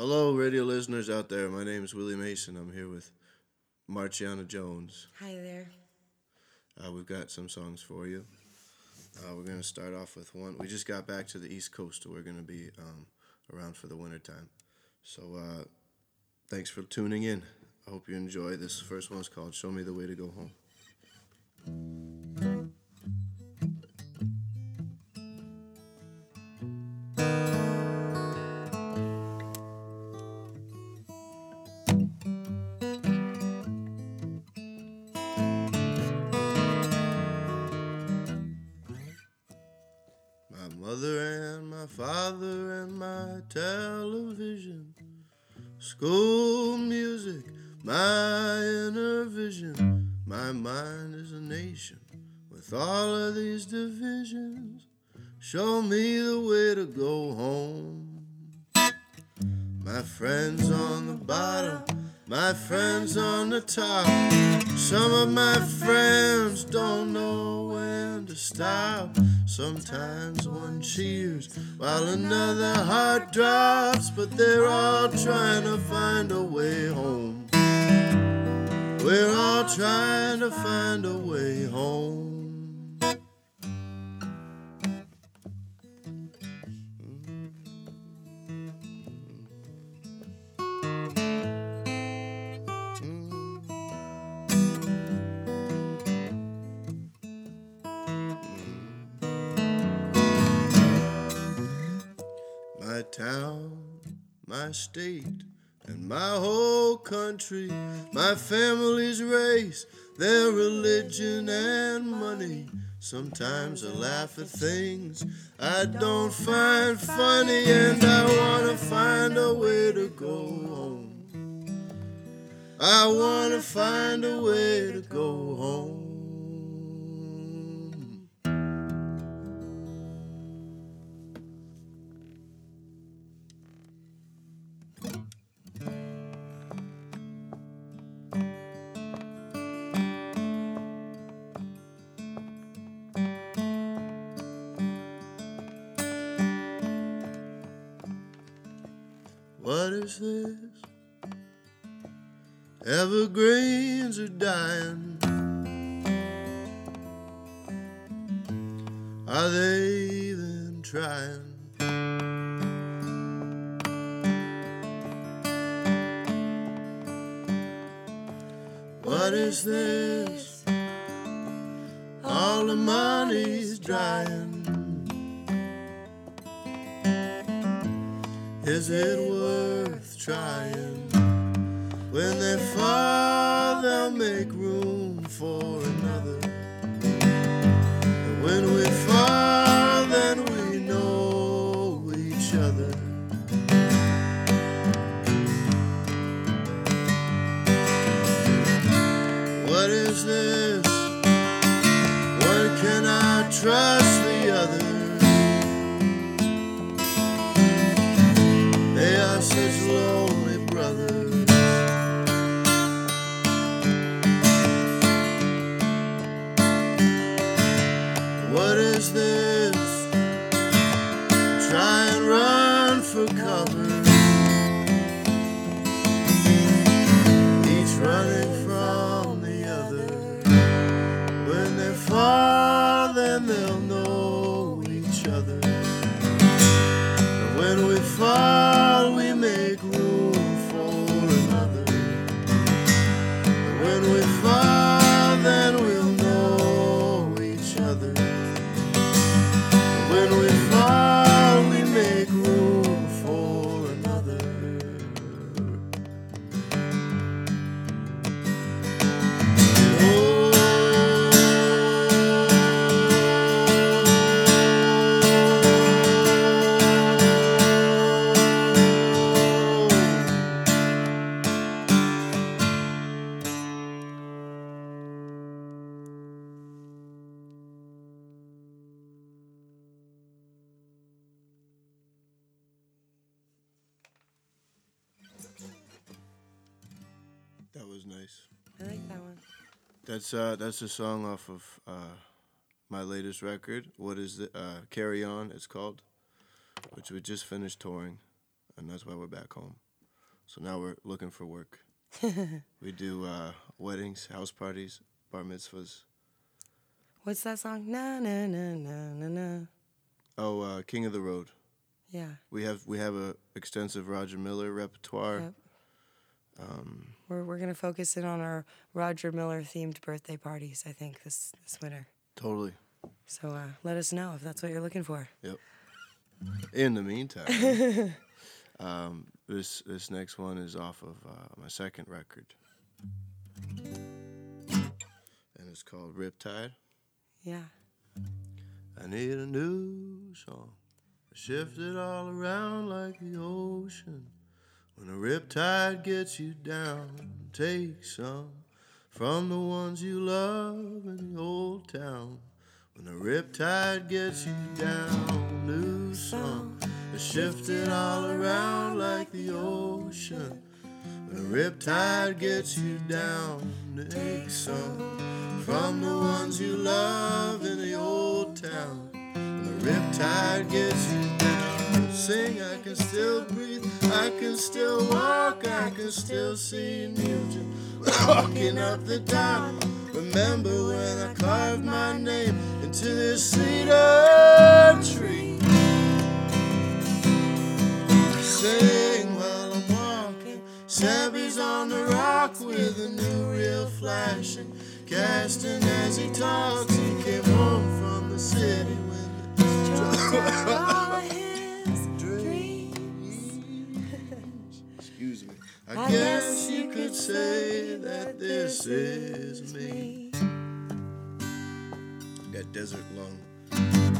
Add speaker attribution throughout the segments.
Speaker 1: Hello, radio listeners out there. My name is Willie Mason. I'm here with Marciana Jones.
Speaker 2: Hi there.
Speaker 1: Uh, we've got some songs for you. Uh, we're going to start off with one. We just got back to the East Coast, we're going to be um, around for the wintertime. So uh, thanks for tuning in. I hope you enjoy. This first one's called Show Me the Way to Go Home. Show me the way to go home. My friends on the bottom, my friends on the top. Some of my friends don't know when to stop. Sometimes one cheers while another heart drops, but they're all trying to find a way home. We're all trying to find a way home. State, and my whole country, my family's race, their religion and money. Sometimes I laugh at things I don't find funny, and I wanna find a way to go home. I wanna find a way to go home. What is this? Evergreens are dying. Are they even trying? What is this? All the money's drying. Is it worth trying? When they fall, they'll make room for another. And when we fall, then we know each other. What is this? When can I trust What That was nice.
Speaker 2: I like that one.
Speaker 1: That's uh that's a song off of uh my latest record. What is the uh Carry On it's called, which we just finished touring, and that's why we're back home. So now we're looking for work. we do uh, weddings, house parties, bar mitzvahs.
Speaker 2: What's that song? Na na na na na na.
Speaker 1: Oh, uh, King of the Road.
Speaker 2: Yeah.
Speaker 1: We have we have a extensive Roger Miller repertoire.
Speaker 2: Yep.
Speaker 1: Um,
Speaker 2: We're we're gonna focus in on our Roger Miller themed birthday parties. I think this this winter.
Speaker 1: totally.
Speaker 2: So uh, let us know if that's what you're looking for. Yep.
Speaker 1: In the meantime, um, this this next one is off of uh, my second record, and it's called Riptide.
Speaker 2: Yeah.
Speaker 1: I need a new song. Shift it all around like the ocean. When a riptide gets you down, take some from the ones you love in the old town. When a riptide gets you down, new song. Shift it all around like the ocean. When a riptide gets you down, take some from the ones you love in the old town. When the riptide gets you sing, I can still breathe, I can still walk, I can still see music walking up the dock. Remember when I carved my name into this cedar tree? Sing while I'm walking. Sabby's on the rock with a new reel flashing. Casting as he talks, he came home from the city when the I guess you could say that this is me. Got desert lung.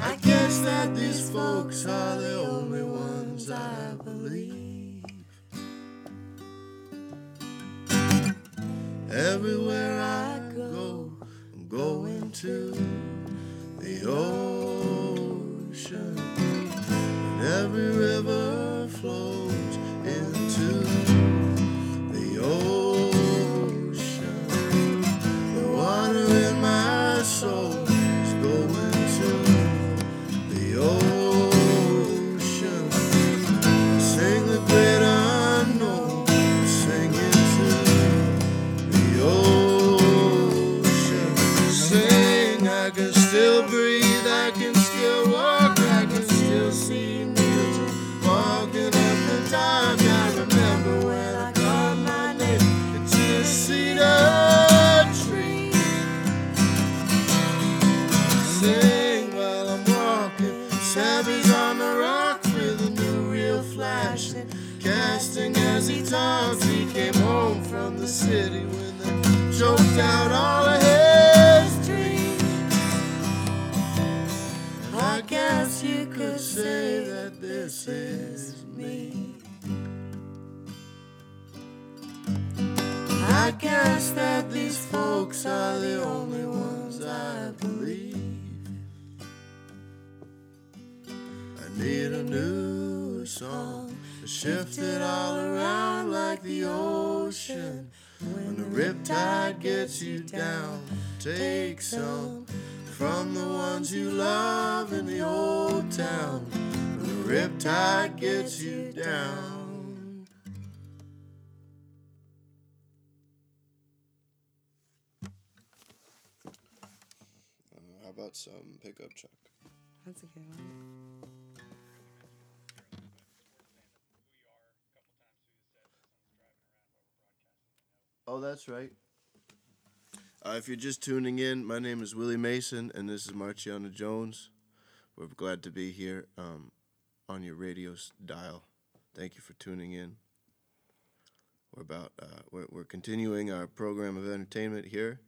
Speaker 1: I guess that these folks are the only ones I believe. Everywhere I go, I'm going to the ocean. And every river flows city when they choked out all of his dreams. I guess you could say that this is me. I guess that these folks are the only ones I believe. I need a new song to shift it all around like the ocean. When the riptide gets you down, take some from the ones you love in the old town. When the riptide gets you down. Uh, how about some pickup truck?
Speaker 2: That's a good one.
Speaker 1: Oh, that's right. Uh, if you're just tuning in, my name is Willie Mason, and this is Marciana Jones. We're glad to be here um, on your radio dial. Thank you for tuning in. We're about uh, we're, we're continuing our program of entertainment here.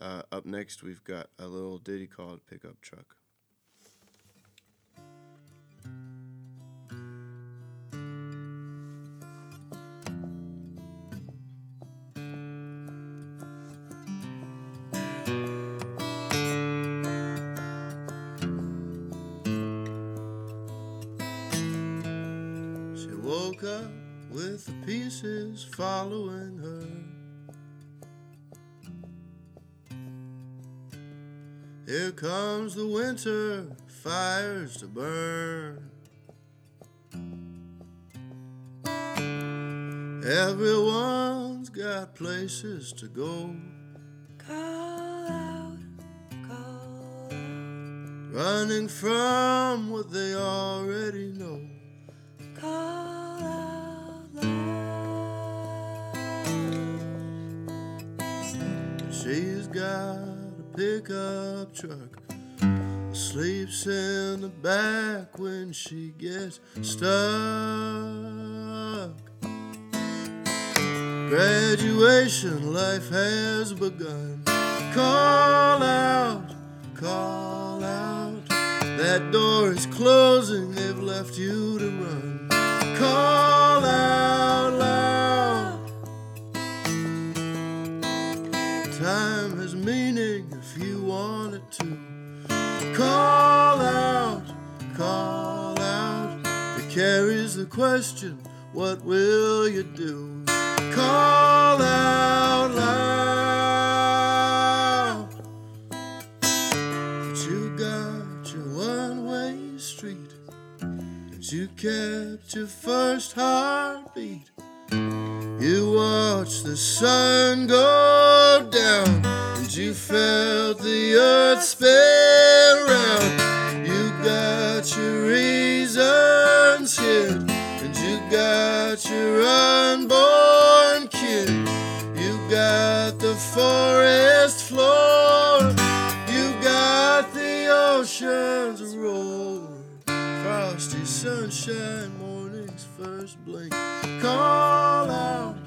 Speaker 1: Uh, up next, we've got a little ditty called "Pickup Truck." With the pieces following her. Here comes the winter, fires to burn. Everyone's got places to go.
Speaker 2: Call out, call out,
Speaker 1: Running from what they already know. Pickup truck. Sleeps in the back when she gets stuck. Graduation life has begun. Call out, call out. That door is closing, they've left you to run. Call Time has meaning if you want it to. Call out, call out. It carries the question, what will you do? Call out loud. But you got your one way street. And you kept your first heartbeat. You watched the sun go down, and you felt the earth spin round. You got your reasons hid, and you got your unborn kid. You got the forest floor, you got the oceans roar. Frosty sunshine, morning's first blink. Call out,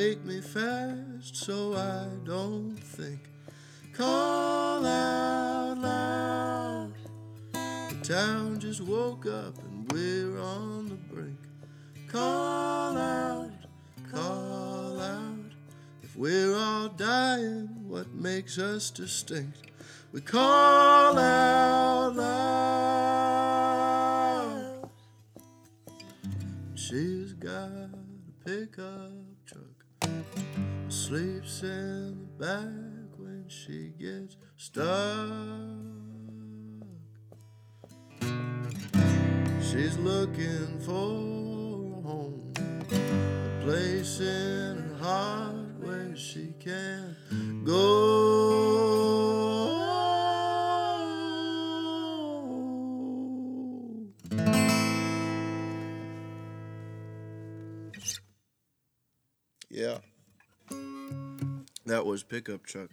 Speaker 1: wake me fast so I don't think. Call out loud, the town just woke up and we're on the brink. Call out, call out, if we're all dying, what makes us distinct? We call out loud. She's got a pickup truck. Sleeps in the back when she gets stuck. She's looking for a home, a place in her heart where she can Pickup Truck.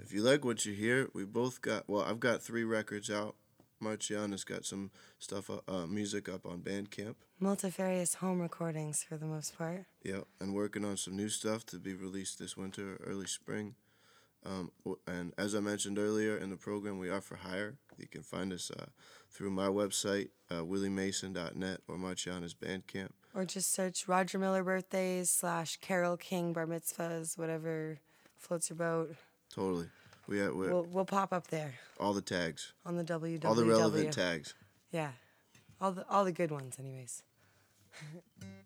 Speaker 1: If you like what you hear, we both got, well, I've got three records out. Marciana's got some stuff, uh, uh, music up on Bandcamp.
Speaker 2: Multifarious home recordings for the most part.
Speaker 1: Yeah, and working on some new stuff to be released this winter or early spring. Um, and as I mentioned earlier in the program, we are for hire. You can find us uh, through my website, uh, williemason.net, or Marciana's Bandcamp.
Speaker 2: Or just search Roger Miller birthdays slash Carole King bar mitzvahs, whatever floats your boat.
Speaker 1: Totally. We
Speaker 2: We'll, we'll pop up there
Speaker 1: all the tags,
Speaker 2: on the www.
Speaker 1: all the relevant tags.
Speaker 2: Yeah. All the all the good ones anyways.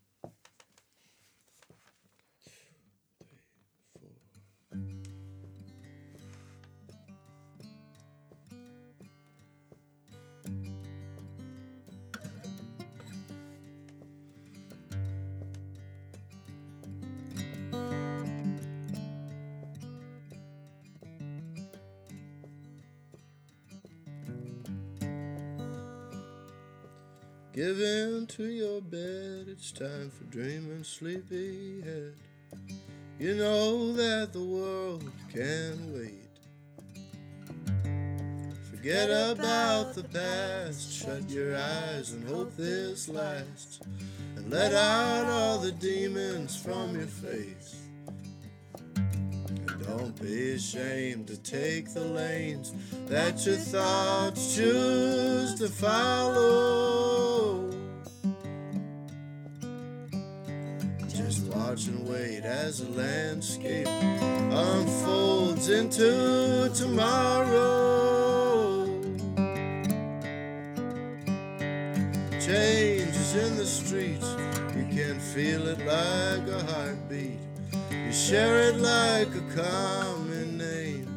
Speaker 1: Give in to your bed, it's time for dreaming sleepyhead. You know that the world can wait. Forget about the past, shut your eyes and hope this lasts. And let out all the demons from your face. Don't be ashamed to take the lanes that your thoughts choose to follow. Just watch and wait as the landscape unfolds into tomorrow. Change is in the streets, you can feel it like a heartbeat. Share it like a common name.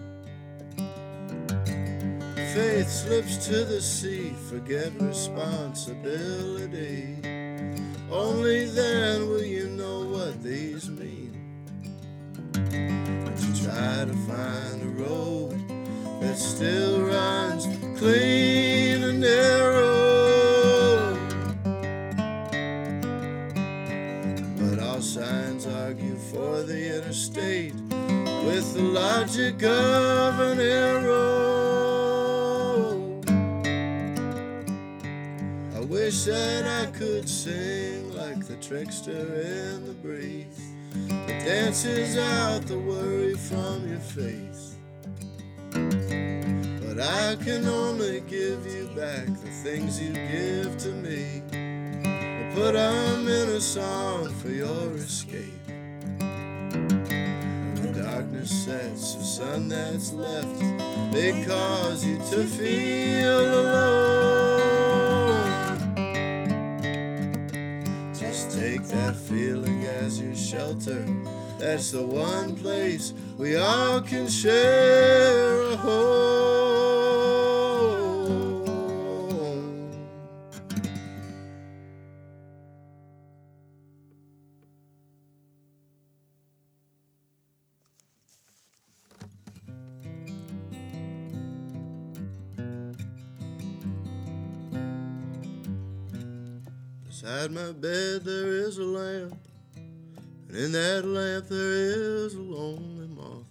Speaker 1: faith slips to the sea, forget responsibility. Only then will you know what these mean. Try to find a road that still runs clean and narrow. For the interstate with the logic of an arrow. I wish that I could sing like the trickster in the breeze that dances out the worry from your face. But I can only give you back the things you give to me. Or put them in a song for your escape. Sets, the sun that's left They because you to feel alone. Just take that feeling as your shelter. That's the one place we all can share a home. Beside my bed there is a lamp, and in that lamp there is a lonely moth.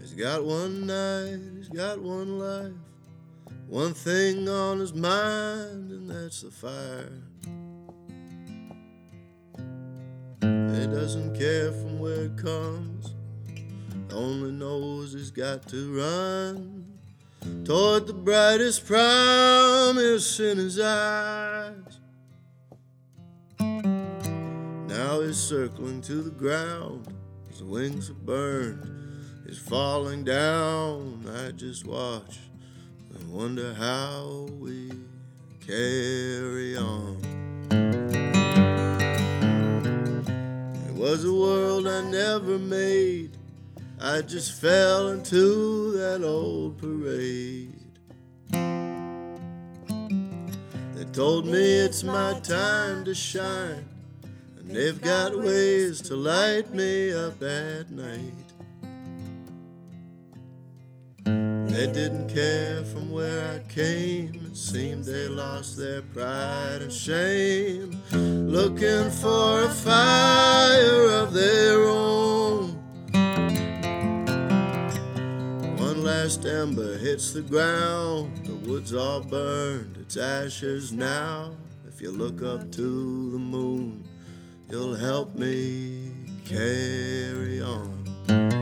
Speaker 1: He's got one night, he's got one life, one thing on his mind, and that's the fire. He doesn't care from where it comes, only knows he's got to run toward the brightest promise in his eyes. Now he's circling to the ground, his wings are burned, he's falling down. I just watch and wonder how we carry on. It was a world I never made. I just fell into that old parade. They told me it's my time to shine, and they've got ways to light me up at night. They didn't care from where I came, it seemed they lost their pride and shame, looking for a fire of their own. Last ember hits the ground, the wood's all burned, it's ashes now. If you look up to the moon, you'll help me carry on.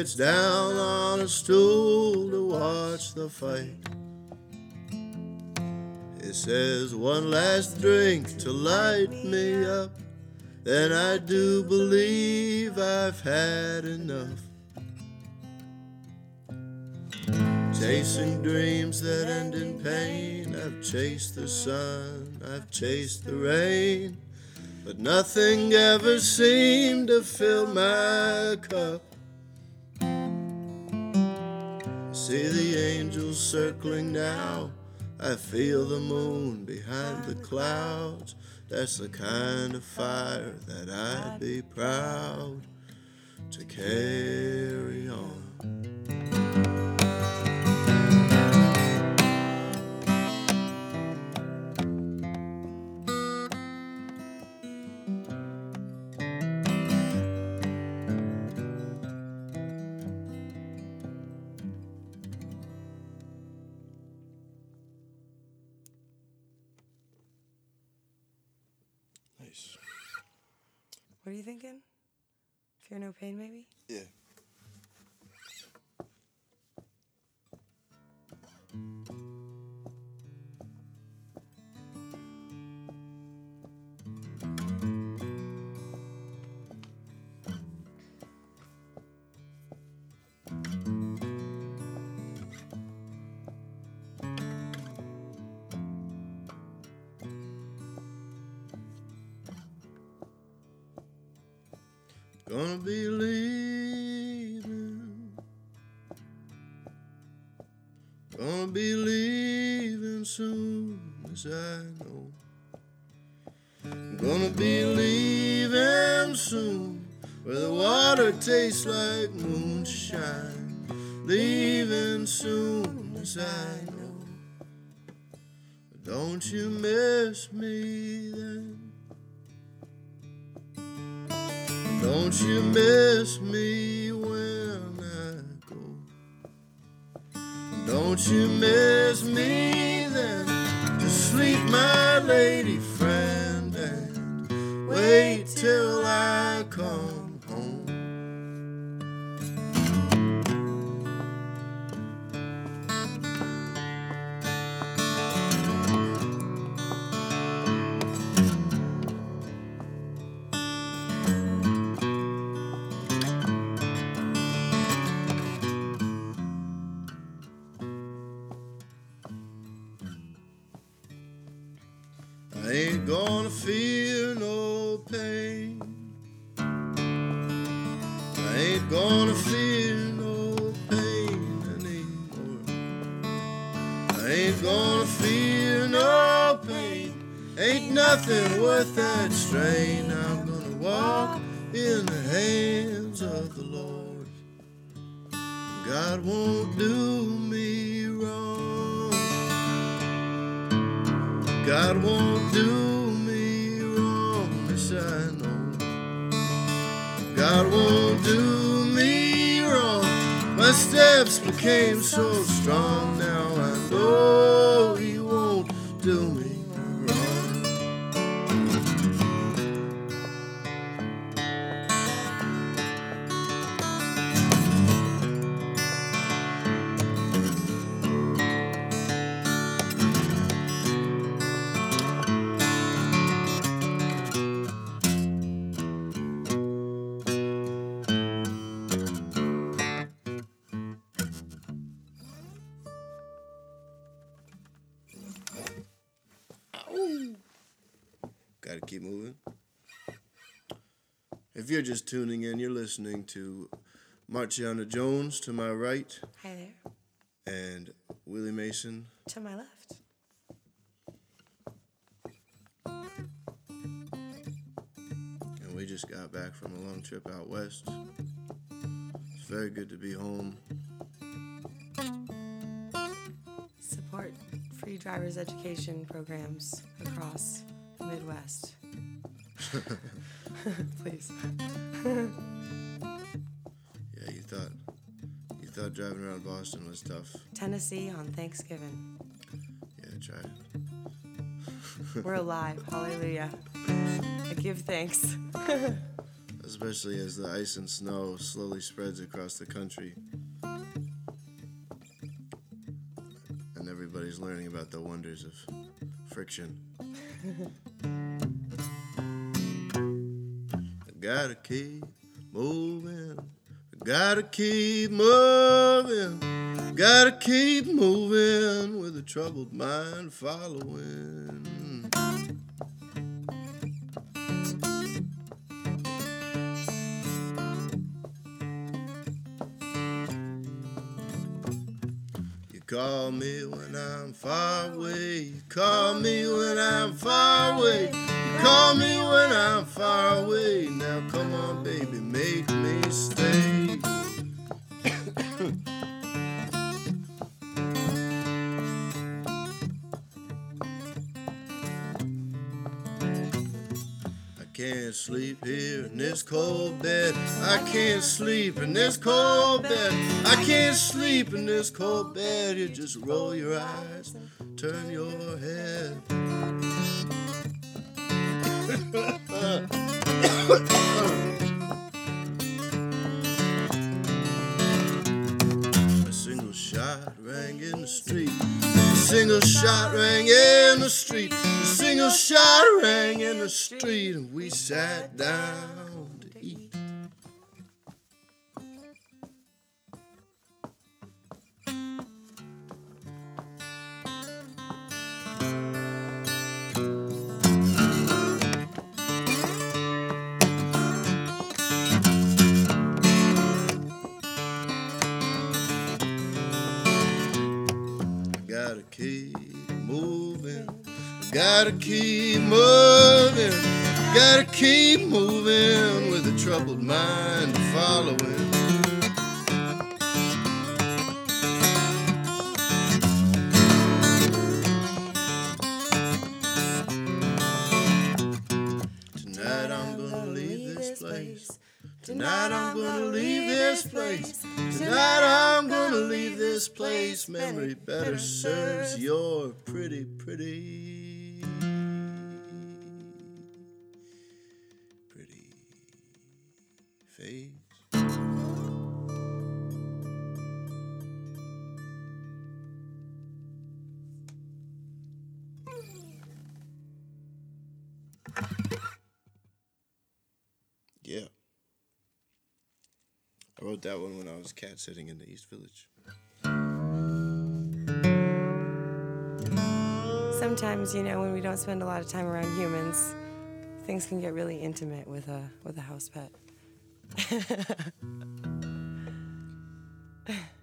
Speaker 1: Sits down on a stool to watch the fight. He says, One last drink to light me up. Then I do believe I've had enough. Chasing dreams that end in pain. I've chased the sun, I've chased the rain. But nothing ever seemed to fill my cup. See the angels circling now. I feel the moon behind the clouds. That's the kind of fire that I'd be proud to carry on. Gonna be leaving. Gonna be leaving soon, as I know. Gonna be leaving soon, where the water tastes like moonshine. Leaving soon, as I know. Don't you miss me Don't you miss me when I go? Don't you miss me then? To sleep, my lady gonna feel no pain anymore. I ain't gonna feel no pain. Ain't nothing worth that strain. I'm gonna walk in the hands of the Lord. God won't do me wrong. God won't do me wrong, yes I know. God won't do steps became so strong, now I know oh, Gotta keep moving. If you're just tuning in, you're listening to Marciana Jones to my right
Speaker 2: Hi there.
Speaker 1: and Willie Mason.
Speaker 2: To my left.
Speaker 1: And we just got back from a long trip out west. It's very good to be home.
Speaker 2: Driver's education programs across the Midwest. Please.
Speaker 1: Yeah, you thought you thought driving around Boston was tough.
Speaker 2: Tennessee on Thanksgiving.
Speaker 1: Yeah, try it.
Speaker 2: We're alive. Hallelujah. I give thanks.
Speaker 1: Especially as the ice and snow slowly spreads across the country. Learning about the wonders of friction. I gotta keep moving. I gotta keep moving. Gotta keep moving with a troubled mind following. Call me when I'm far away. Call me when I'm far away. Call me when I'm far away. Now come on, baby, make sleep here in this cold bed. I can't sleep in this cold bed. I can't sleep in this cold bed. You just roll your eyes, turn your head. Single shot rang in the street. A single shot rang in the street, and we sat down Gotta keep moving. Gotta keep moving with a troubled mind following. Tonight I'm gonna leave this place. Tonight I'm gonna leave this place. Tonight I'm gonna leave this place. Memory better serves your pretty, pretty, I wrote that one when I was cat sitting in the East Village.
Speaker 2: Sometimes, you know, when we don't spend a lot of time around humans, things can get really intimate with a with a house pet.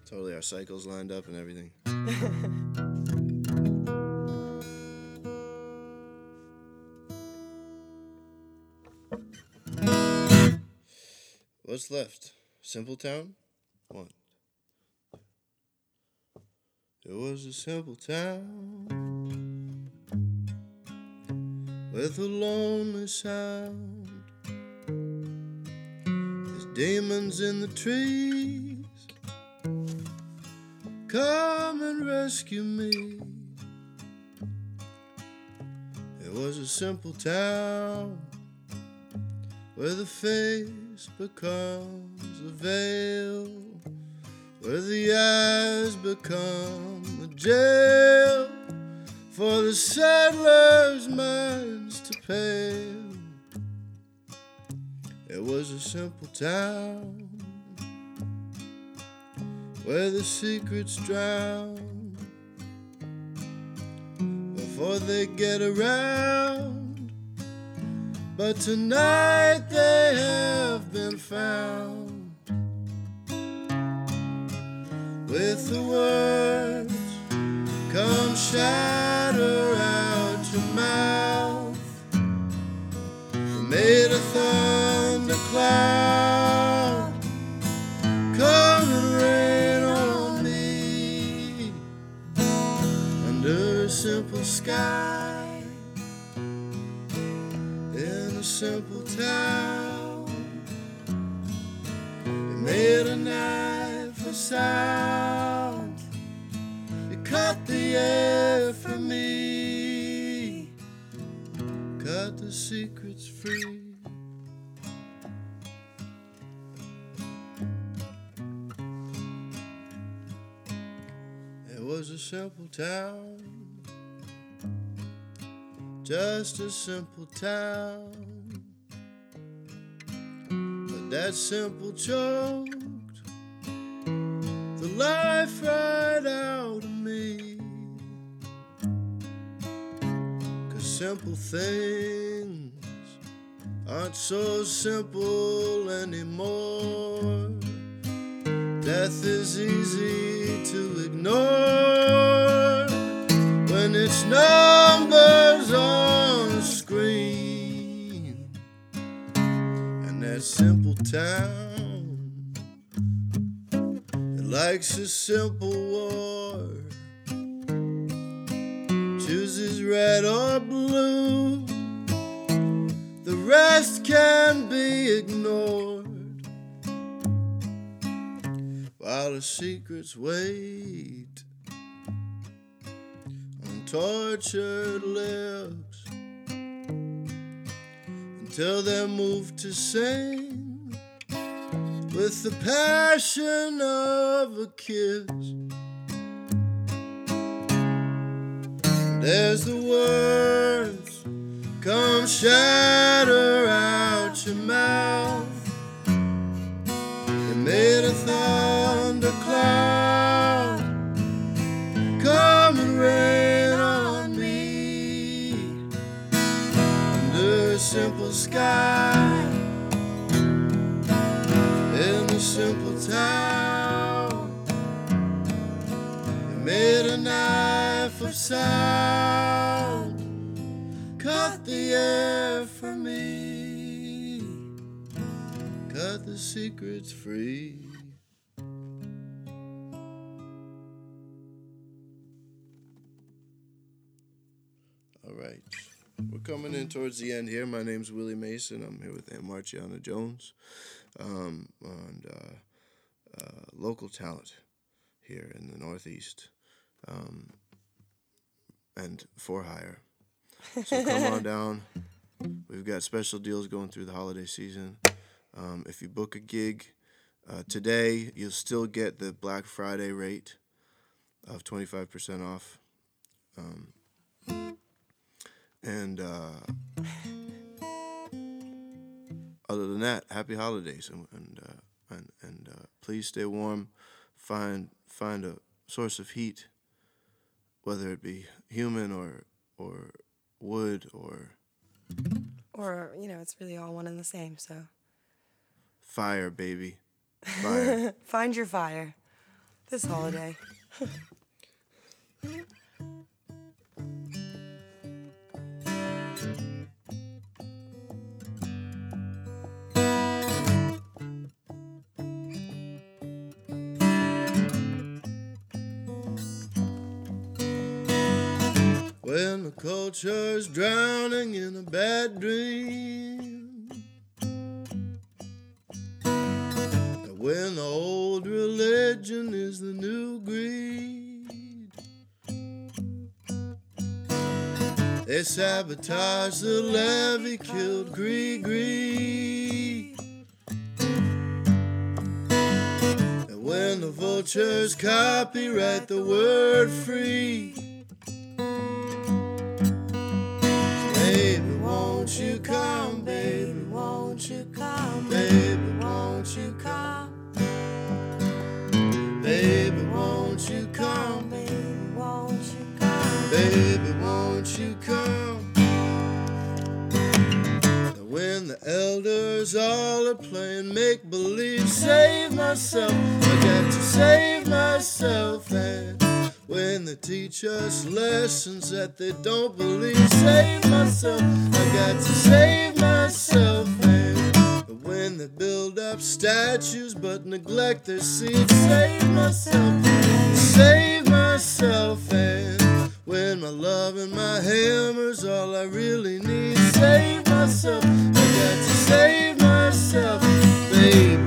Speaker 1: Totally, our cycles lined up and everything. What's left? Simple Town? One. It was a simple town with a lonely sound. There's demons in the trees. Come and rescue me. It was a simple town where the face becomes a veil, where the eyes become a jail for the settlers' minds to pale. It was a simple town where the secrets drown before they get around. But tonight they have been found with the words, Come shatter out your mouth. Made a thundercloud come and rain on me under a simple sky town. It made a knife for sound. It cut the air from me, cut the secrets free. It was a simple town, just a simple town. That simple choked the life right out of me. Cause simple things aren't so simple anymore. Death is easy to ignore when it's numbers that simple town, it likes a simple war, chooses red or blue. The rest can be ignored. While the secrets wait on tortured lips till they're moved to sing with the passion of a kiss. There's the words come shatter out your mouth. Simple sky in a simple town. You made a knife of sound, cut the air for me, cut the secrets free. Coming in towards the end here. My name's Willie Mason. I'm here with Aunt Marciana Jones, um, and uh, uh, local talent here in the Northeast, um, and for hire. So come on down. We've got special deals going through the holiday season. Um, if you book a gig uh, today, you'll still get the Black Friday rate of 25% off. Um, and uh, other than that, happy holidays and and uh, and, and uh, please stay warm. Find find a source of heat, whether it be human or or wood or
Speaker 2: Or, you know, it's really all one and the same, so.
Speaker 1: fire, baby. Fire.
Speaker 2: Find your fire this holiday.
Speaker 1: when the culture's drowning in a bad dream. And when the old religion is the new greed. They sabotage the levee, killed Gree Gree. And when the vultures copyright the word free. Baby, won't you come, baby, won't you come, baby, won't you come? Baby, won't you come,
Speaker 2: Baby, won't you come?
Speaker 1: baby, won't you come? When the elders all are playing make believe, save myself, I got to save myself. And when they teach us lessons that they don't believe, save myself, I got to save myself. And when they build up statues but neglect their seeds, save myself, save myself. And when my love and my hammer's all I really need, save myself. I got to save myself. Baby,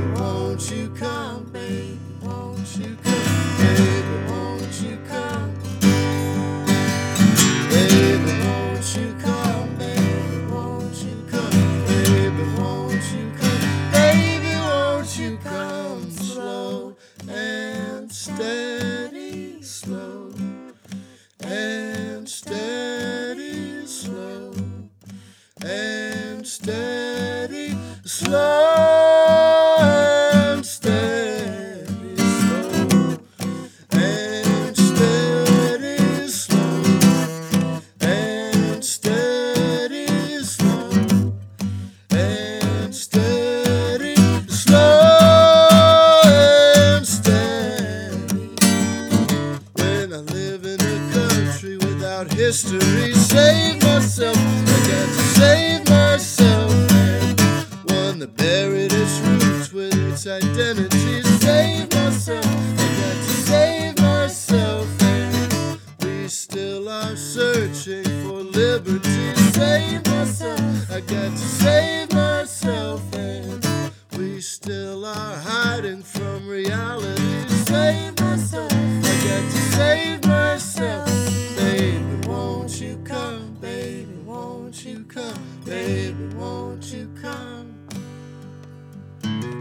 Speaker 1: Baby, won't you come?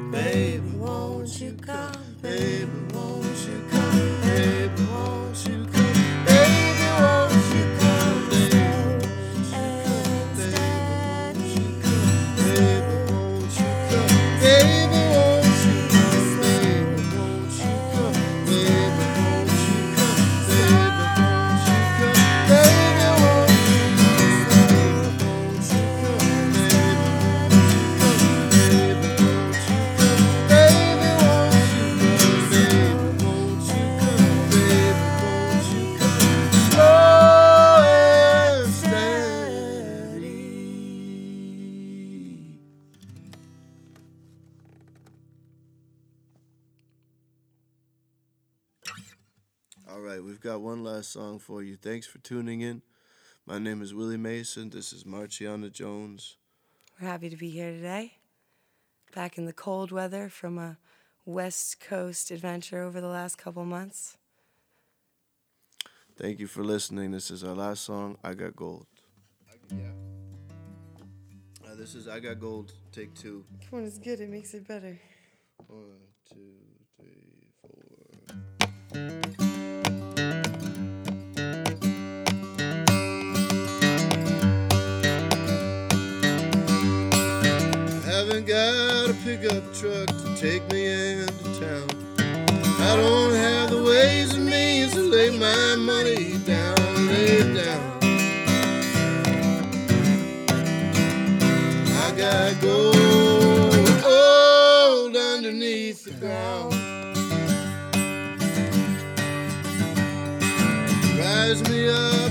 Speaker 1: Baby, won't you come? Baby, got one last song for you. Thanks for tuning in. My name is Willie Mason. This is Marciana Jones.
Speaker 2: We're happy to be here today. Back in the cold weather from a West Coast adventure over the last couple months.
Speaker 1: Thank you for listening. This is our last song, I Got Gold. Yeah. Uh, this is I Got Gold, take two.
Speaker 2: Come on, it's good. It makes it better.
Speaker 1: One, two, three, four. Haven't got a pickup truck to take me into town. I don't have the ways and means to lay my money down, lay it down. I got gold, underneath the ground. Rise me up